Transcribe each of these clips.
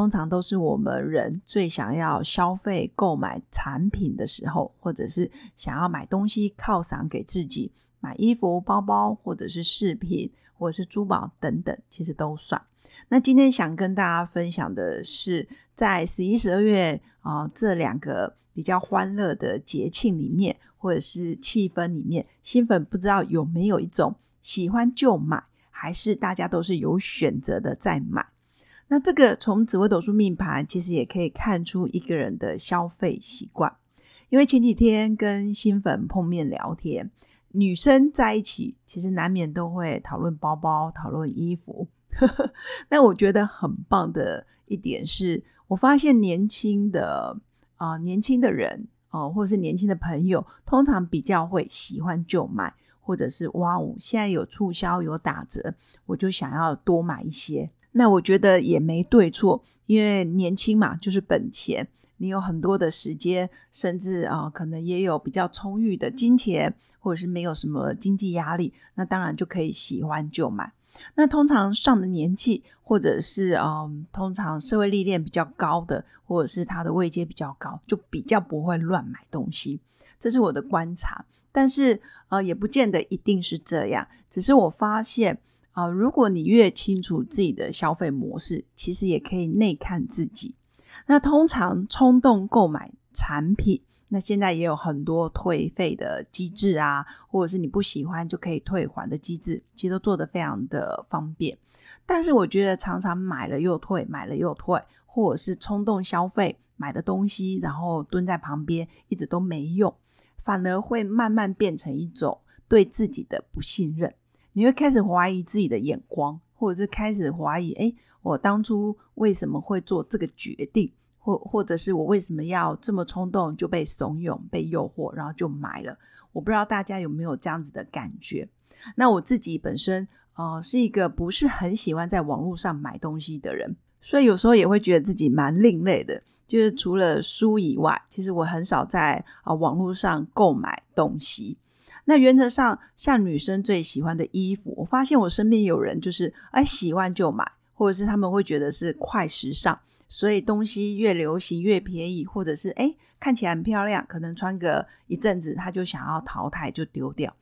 通常都是我们人最想要消费、购买产品的时候，或者是想要买东西犒赏给自己，买衣服、包包，或者是饰品，或者是珠宝等等，其实都算。那今天想跟大家分享的是，在十一、十二月啊这两个比较欢乐的节庆里面，或者是气氛里面，新粉不知道有没有一种喜欢就买，还是大家都是有选择的在买？那这个从紫微斗数命盘，其实也可以看出一个人的消费习惯。因为前几天跟新粉碰面聊天，女生在一起，其实难免都会讨论包包、讨论衣服。那我觉得很棒的一点是，我发现年轻的啊，年轻的人哦，或者是年轻的朋友，通常比较会喜欢就买，或者是哇哦，现在有促销有打折，我就想要多买一些。那我觉得也没对错，因为年轻嘛就是本钱，你有很多的时间，甚至啊可能也有比较充裕的金钱，或者是没有什么经济压力，那当然就可以喜欢就买。那通常上了年纪，或者是嗯通常社会历练比较高的，或者是他的位阶比较高，就比较不会乱买东西，这是我的观察。但是呃也不见得一定是这样，只是我发现。啊，如果你越清楚自己的消费模式，其实也可以内看自己。那通常冲动购买产品，那现在也有很多退费的机制啊，或者是你不喜欢就可以退还的机制，其实都做得非常的方便。但是我觉得常常买了又退，买了又退，或者是冲动消费买的东西，然后蹲在旁边一直都没用，反而会慢慢变成一种对自己的不信任。你会开始怀疑自己的眼光，或者是开始怀疑，哎，我当初为什么会做这个决定，或或者是我为什么要这么冲动就被怂恿、被诱惑，然后就买了？我不知道大家有没有这样子的感觉。那我自己本身，呃，是一个不是很喜欢在网络上买东西的人，所以有时候也会觉得自己蛮另类的。就是除了书以外，其实我很少在啊网络上购买东西。那原则上，像女生最喜欢的衣服，我发现我身边有人就是哎喜欢就买，或者是他们会觉得是快时尚，所以东西越流行越便宜，或者是哎看起来很漂亮，可能穿个一阵子他就想要淘汰就丢掉。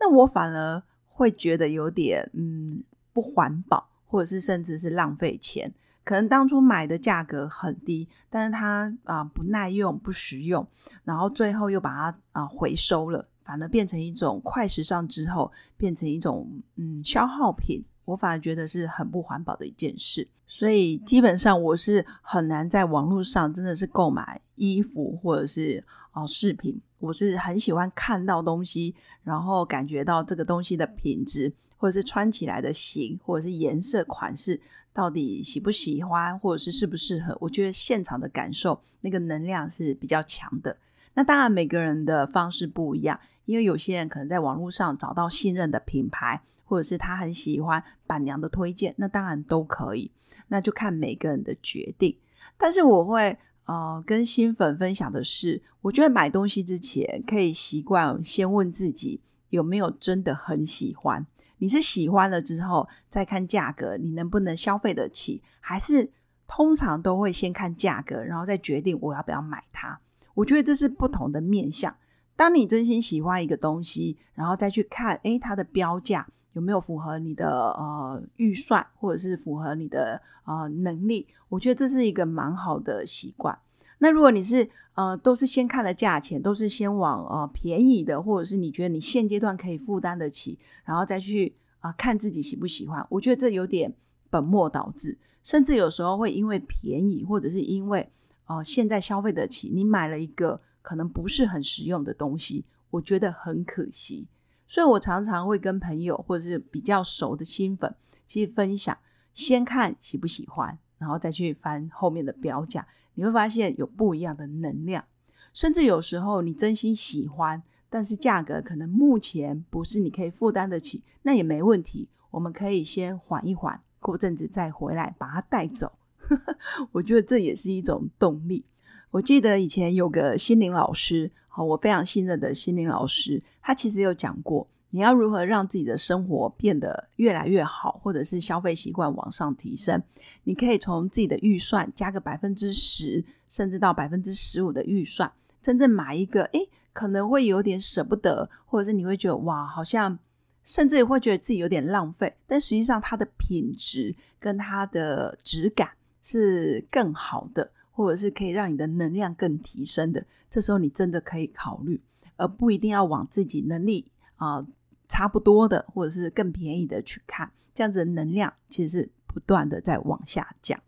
那我反而会觉得有点嗯不环保，或者是甚至是浪费钱。可能当初买的价格很低，但是它啊不耐用不实用，然后最后又把它啊回收了。反而变成一种快时尚之后，变成一种嗯消耗品，我反而觉得是很不环保的一件事。所以基本上我是很难在网络上真的是购买衣服或者是啊饰品。我是很喜欢看到东西，然后感觉到这个东西的品质，或者是穿起来的型，或者是颜色款式到底喜不喜欢，或者是适不适合。我觉得现场的感受那个能量是比较强的。那当然每个人的方式不一样。因为有些人可能在网络上找到信任的品牌，或者是他很喜欢板娘的推荐，那当然都可以，那就看每个人的决定。但是我会呃跟新粉分享的是，我觉得买东西之前可以习惯先问自己有没有真的很喜欢。你是喜欢了之后再看价格，你能不能消费得起？还是通常都会先看价格，然后再决定我要不要买它？我觉得这是不同的面向。当你真心喜欢一个东西，然后再去看，诶，它的标价有没有符合你的呃预算，或者是符合你的呃能力？我觉得这是一个蛮好的习惯。那如果你是呃都是先看了价钱，都是先往呃便宜的，或者是你觉得你现阶段可以负担得起，然后再去啊看自己喜不喜欢，我觉得这有点本末倒置，甚至有时候会因为便宜，或者是因为哦现在消费得起，你买了一个。可能不是很实用的东西，我觉得很可惜，所以我常常会跟朋友或者是比较熟的新粉，去分享，先看喜不喜欢，然后再去翻后面的标价，你会发现有不一样的能量。甚至有时候你真心喜欢，但是价格可能目前不是你可以负担得起，那也没问题，我们可以先缓一缓，过阵子再回来把它带走。我觉得这也是一种动力。我记得以前有个心灵老师，好，我非常信任的心灵老师，他其实有讲过，你要如何让自己的生活变得越来越好，或者是消费习惯往上提升，你可以从自己的预算加个百分之十，甚至到百分之十五的预算，真正买一个，诶，可能会有点舍不得，或者是你会觉得哇，好像甚至会觉得自己有点浪费，但实际上它的品质跟它的质感是更好的。或者是可以让你的能量更提升的，这时候你真的可以考虑，而不一定要往自己能力啊差不多的，或者是更便宜的去看，这样子的能量其实是不断的在往下降。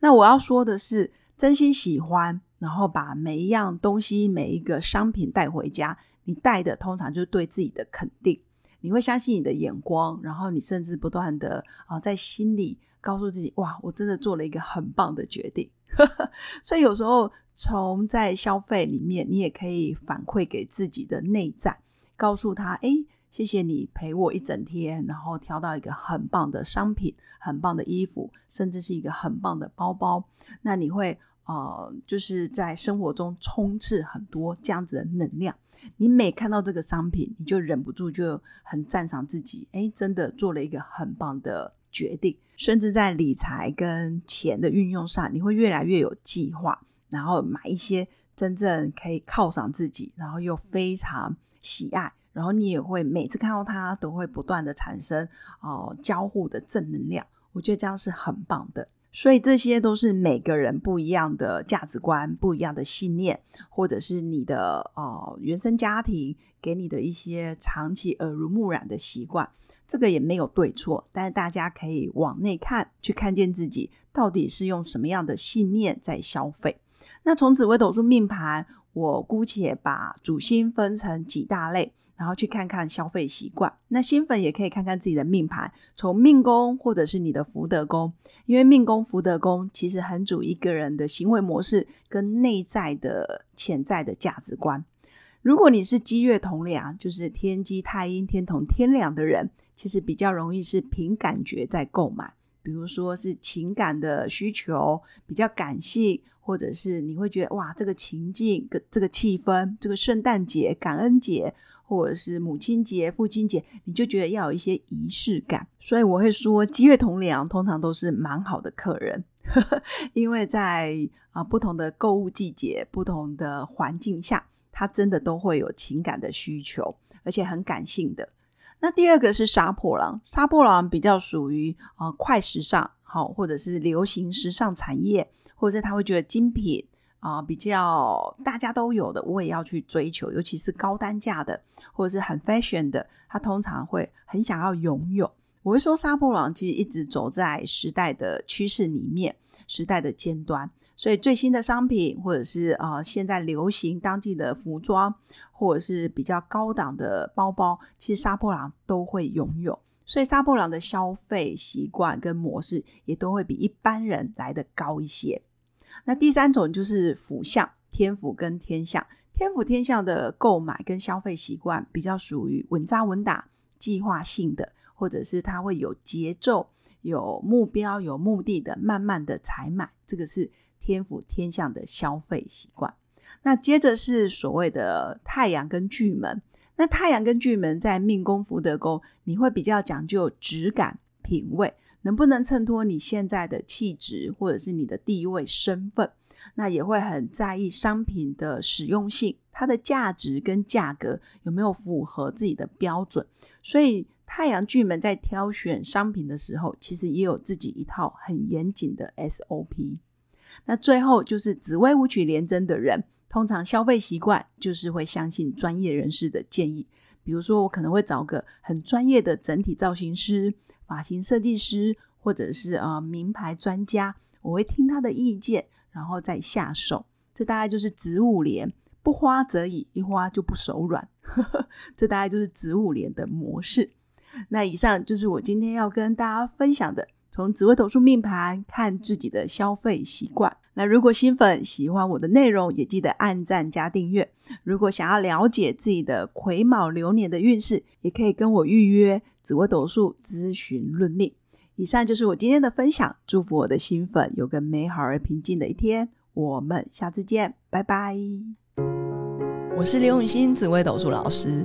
那我要说的是，真心喜欢，然后把每一样东西、每一个商品带回家，你带的通常就是对自己的肯定，你会相信你的眼光，然后你甚至不断的啊在心里告诉自己，哇，我真的做了一个很棒的决定。所以有时候从在消费里面，你也可以反馈给自己的内在，告诉他：哎，谢谢你陪我一整天，然后挑到一个很棒的商品、很棒的衣服，甚至是一个很棒的包包。那你会呃，就是在生活中充斥很多这样子的能量。你每看到这个商品，你就忍不住就很赞赏自己，哎，真的做了一个很棒的。决定，甚至在理财跟钱的运用上，你会越来越有计划，然后买一些真正可以犒赏自己，然后又非常喜爱，然后你也会每次看到它都会不断的产生哦交互的正能量。我觉得这样是很棒的。所以这些都是每个人不一样的价值观、不一样的信念，或者是你的哦原生家庭给你的一些长期耳濡目染的习惯。这个也没有对错，但是大家可以往内看，去看见自己到底是用什么样的信念在消费。那从紫微斗数命盘，我姑且把主星分成几大类，然后去看看消费习惯。那新粉也可以看看自己的命盘，从命宫或者是你的福德宫，因为命宫、福德宫其实很主一个人的行为模式跟内在的潜在的价值观。如果你是积月同梁，就是天机、太阴、天同、天梁的人。其实比较容易是凭感觉在购买，比如说是情感的需求，比较感性，或者是你会觉得哇，这个情境、个这个气氛，这个圣诞节、感恩节，或者是母亲节、父亲节，你就觉得要有一些仪式感。所以我会说，积月同梁通常都是蛮好的客人，因为在啊不同的购物季节、不同的环境下，他真的都会有情感的需求，而且很感性的。那第二个是杀破狼，杀破狼比较属于啊快时尚，好或者是流行时尚产业，或者他会觉得精品啊比较大家都有的，我也要去追求，尤其是高单价的或者是很 fashion 的，他通常会很想要拥有。我会说杀破狼其实一直走在时代的趋势里面，时代的尖端。所以最新的商品，或者是啊现在流行当季的服装，或者是比较高档的包包，其实杀破狼都会拥有。所以杀破狼的消费习惯跟模式也都会比一般人来的高一些。那第三种就是府相天府跟天相，天府天相的购买跟消费习惯比较属于稳扎稳打、计划性的，或者是它会有节奏、有目标、有目的的，慢慢的采买，这个是。天府天象的消费习惯，那接着是所谓的太阳跟巨门。那太阳跟巨门在命宫福德宫，你会比较讲究质感、品味，能不能衬托你现在的气质或者是你的地位身份？那也会很在意商品的实用性，它的价值跟价格有没有符合自己的标准？所以太阳巨门在挑选商品的时候，其实也有自己一套很严谨的 SOP。那最后就是紫薇舞曲连针的人，通常消费习惯就是会相信专业人士的建议。比如说，我可能会找个很专业的整体造型师、发型设计师，或者是啊名牌专家，我会听他的意见，然后再下手。这大概就是植物连，不花则已，一花就不手软。这大概就是植物连的模式。那以上就是我今天要跟大家分享的。从紫微斗数命盘看自己的消费习惯，那如果新粉喜欢我的内容，也记得按赞加订阅。如果想要了解自己的癸卯流年的运势，也可以跟我预约紫微斗数咨询论命。以上就是我今天的分享，祝福我的新粉有个美好而平静的一天。我们下次见，拜拜。我是刘永新，紫微斗数老师，